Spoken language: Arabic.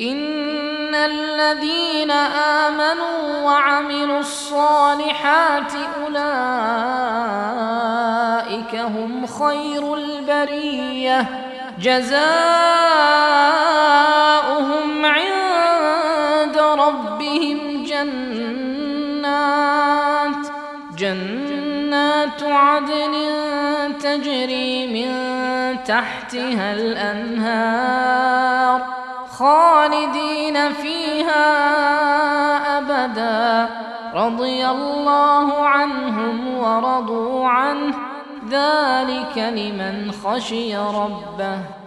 ان الذين امنوا وعملوا الصالحات اولئك هم خير البريه جزاؤهم عند ربهم جنات جنات عدن تجري من تحتها الانهار خالدين فيها أبدا. رضي الله عنهم ورضوا عنه. ذلك لمن خشي ربه.